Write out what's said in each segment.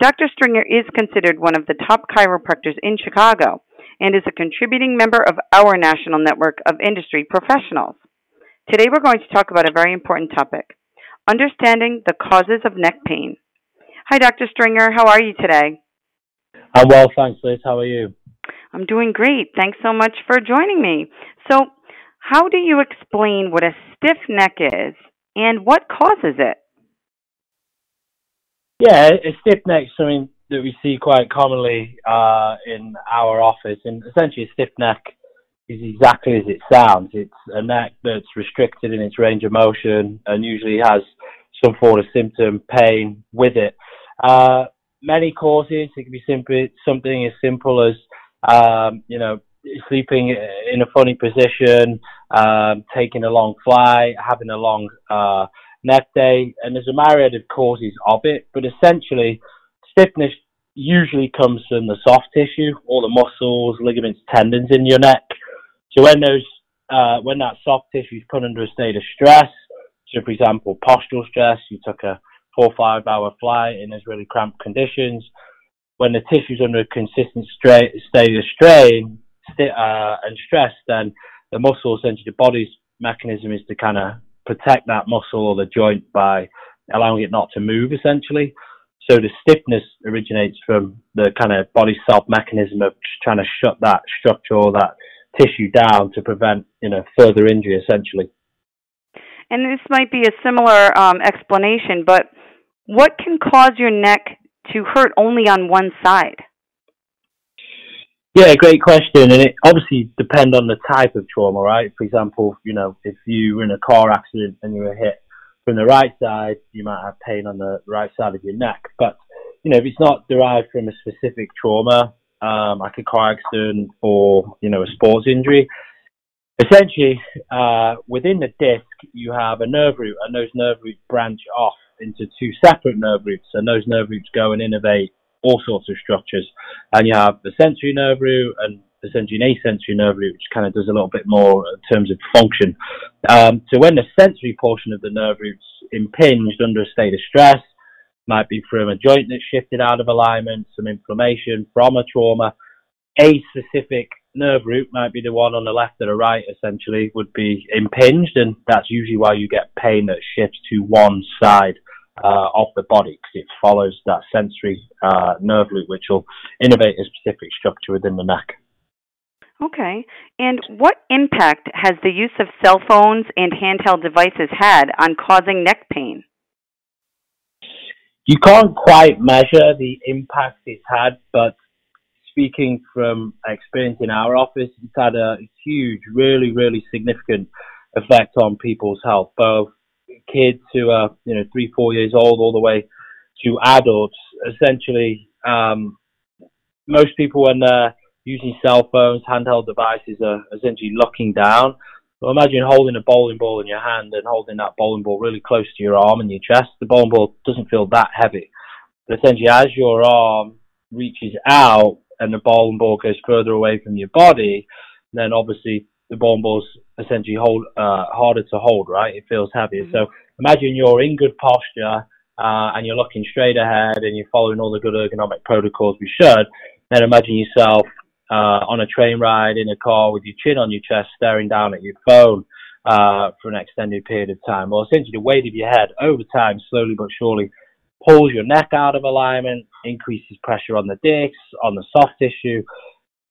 Dr. Stringer is considered one of the top chiropractors in Chicago and is a contributing member of our national network of industry professionals. Today we're going to talk about a very important topic understanding the causes of neck pain. Hi, Dr. Stringer. How are you today? I'm well, thanks, Liz. How are you? I'm doing great. Thanks so much for joining me. So, how do you explain what a stiff neck is and what causes it? Yeah, a stiff neck something that we see quite commonly uh, in our office, and essentially a stiff neck is exactly as it sounds. It's a neck that's restricted in its range of motion and usually has some form of symptom pain with it. Uh, many causes. It can be simply something as simple as um, you know sleeping in a funny position, um, taking a long flight, having a long uh, day, and there's a myriad of causes of it. But essentially, stiffness usually comes from the soft tissue, all the muscles, ligaments, tendons in your neck. So when those uh, when that soft tissue is put under a state of stress, so for example, postural stress, you took a four or five hour flight in those really cramped conditions. When the tissue's under a consistent state of strain uh, and stress, then the muscle, essentially the body's mechanism is to kind of protect that muscle or the joint by allowing it not to move essentially. So the stiffness originates from the kind of body self mechanism of trying to shut that structure or that tissue down to prevent, you know, further injury essentially. And this might be a similar um, explanation, but what can cause your neck to hurt only on one side? Yeah, great question, and it obviously depends on the type of trauma, right? For example, you know, if you were in a car accident and you were hit from the right side, you might have pain on the right side of your neck. But you know, if it's not derived from a specific trauma, um, like a car accident or you know a sports injury, essentially uh, within the disc you have a nerve root, and those nerve roots branch off into two separate nerve roots, and those nerve roots go and innervate all sorts of structures. And you have the sensory nerve root and essentially an asensory nerve root, which kind of does a little bit more in terms of function. Um, so when the sensory portion of the nerve root's impinged under a state of stress, might be from a joint that's shifted out of alignment, some inflammation from a trauma, a specific nerve root might be the one on the left or the right essentially would be impinged and that's usually why you get pain that shifts to one side uh, of the body because it follows that sensory uh, nerve loop, which will innervate a specific structure within the neck. Okay. And what impact has the use of cell phones and handheld devices had on causing neck pain? You can't quite measure the impact it's had, but speaking from experience in our office, it's had a huge, really, really significant effect on people's health, both kids who are you know three four years old all the way to adults essentially um, most people when they're using cell phones handheld devices are essentially locking down well, imagine holding a bowling ball in your hand and holding that bowling ball really close to your arm and your chest. The bowling ball doesn't feel that heavy. But essentially, as your arm reaches out and the bowling ball goes further away from your body, then obviously the bowling ball's essentially hold uh, harder to hold, right? It feels heavier. Mm-hmm. So imagine you're in good posture uh, and you're looking straight ahead and you're following all the good ergonomic protocols we should. Then imagine yourself uh, on a train ride in a car with your chin on your chest, staring down at your phone uh, for an extended period of time. Well, essentially, the weight of your head over time, slowly but surely, pulls your neck out of alignment, increases pressure on the discs, on the soft tissue,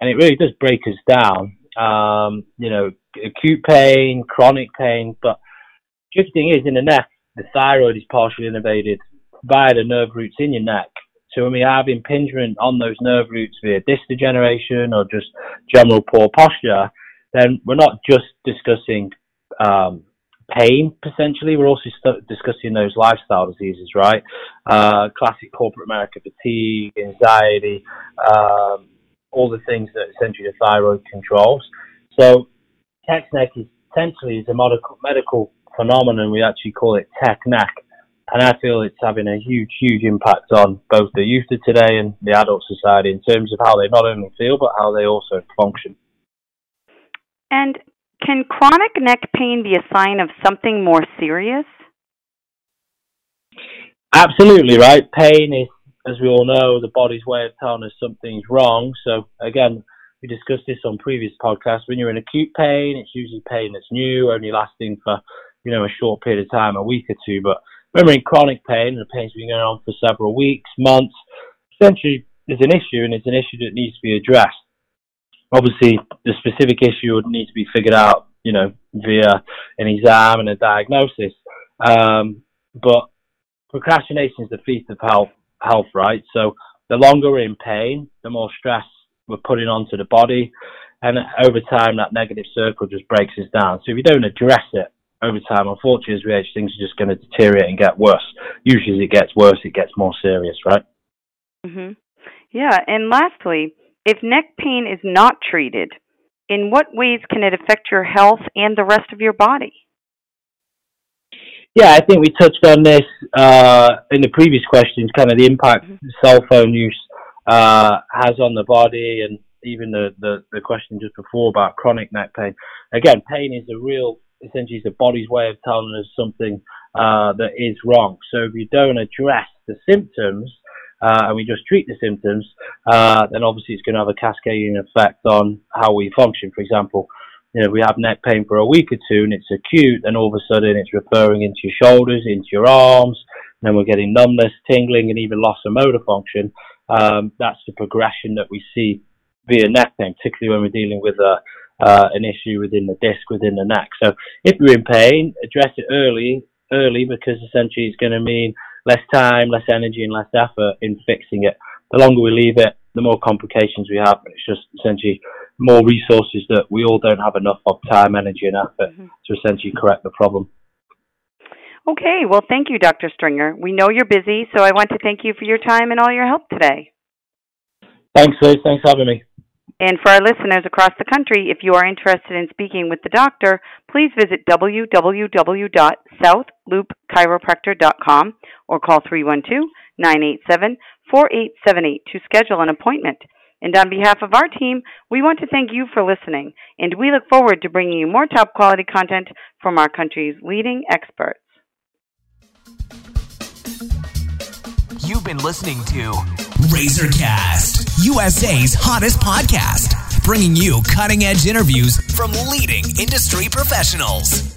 and it really does break us down. Um, you know, acute pain, chronic pain, but the thing is, in the neck, the thyroid is partially innervated via the nerve roots in your neck. So when we have impingement on those nerve roots via disc degeneration or just general poor posture, then we're not just discussing um, pain potentially. We're also st- discussing those lifestyle diseases, right? Uh, classic corporate America fatigue, anxiety, um, all the things that essentially the thyroid controls. So text neck is essentially is a medical, medical phenomenon. We actually call it tech neck. And I feel it's having a huge, huge impact on both the youth of today and the adult society in terms of how they not only feel, but how they also function. And can chronic neck pain be a sign of something more serious? Absolutely, right? Pain is, as we all know, the body's way of telling us something's wrong. So, again, we discussed this on previous podcasts. When you're in acute pain, it's usually pain that's new, only lasting for, you know, a short period of time, a week or two. But when we're in chronic pain, the pain's been going on for several weeks, months, essentially there's an issue, and it's an issue that needs to be addressed obviously the specific issue would need to be figured out, you know, via an exam and a diagnosis. Um, but procrastination is the thief of health, health, right? So the longer we're in pain, the more stress we're putting onto the body. And over time, that negative circle just breaks us down. So if you don't address it over time, unfortunately, as we age, things are just going to deteriorate and get worse. Usually, as it gets worse, it gets more serious, right? Mhm. Yeah, and lastly, if neck pain is not treated, in what ways can it affect your health and the rest of your body? Yeah, I think we touched on this uh, in the previous questions, kind of the impact mm-hmm. cell phone use uh, has on the body, and even the, the, the question just before about chronic neck pain. Again, pain is a real, essentially, it's the body's way of telling us something uh, that is wrong. So if you don't address the symptoms, uh, and we just treat the symptoms, uh, then obviously it's going to have a cascading effect on how we function. For example, you know, we have neck pain for a week or two and it's acute, and all of a sudden it's referring into your shoulders, into your arms, and then we're getting numbness, tingling, and even loss of motor function. Um, that's the progression that we see via neck pain, particularly when we're dealing with a, uh, an issue within the disc, within the neck. So if you're in pain, address it early, early because essentially it's going to mean less time, less energy, and less effort in fixing it. The longer we leave it, the more complications we have. It's just essentially more resources that we all don't have enough of time, energy, and effort mm-hmm. to essentially correct the problem. Okay, well, thank you, Dr. Stringer. We know you're busy, so I want to thank you for your time and all your help today. Thanks, Liz. Thanks for having me. And for our listeners across the country, if you are interested in speaking with the doctor, please visit www.southloopchiropractor.com or call 312 987 4878 to schedule an appointment. And on behalf of our team, we want to thank you for listening, and we look forward to bringing you more top quality content from our country's leading experts. You've been listening to Razorcast, USA's hottest podcast, bringing you cutting edge interviews from leading industry professionals.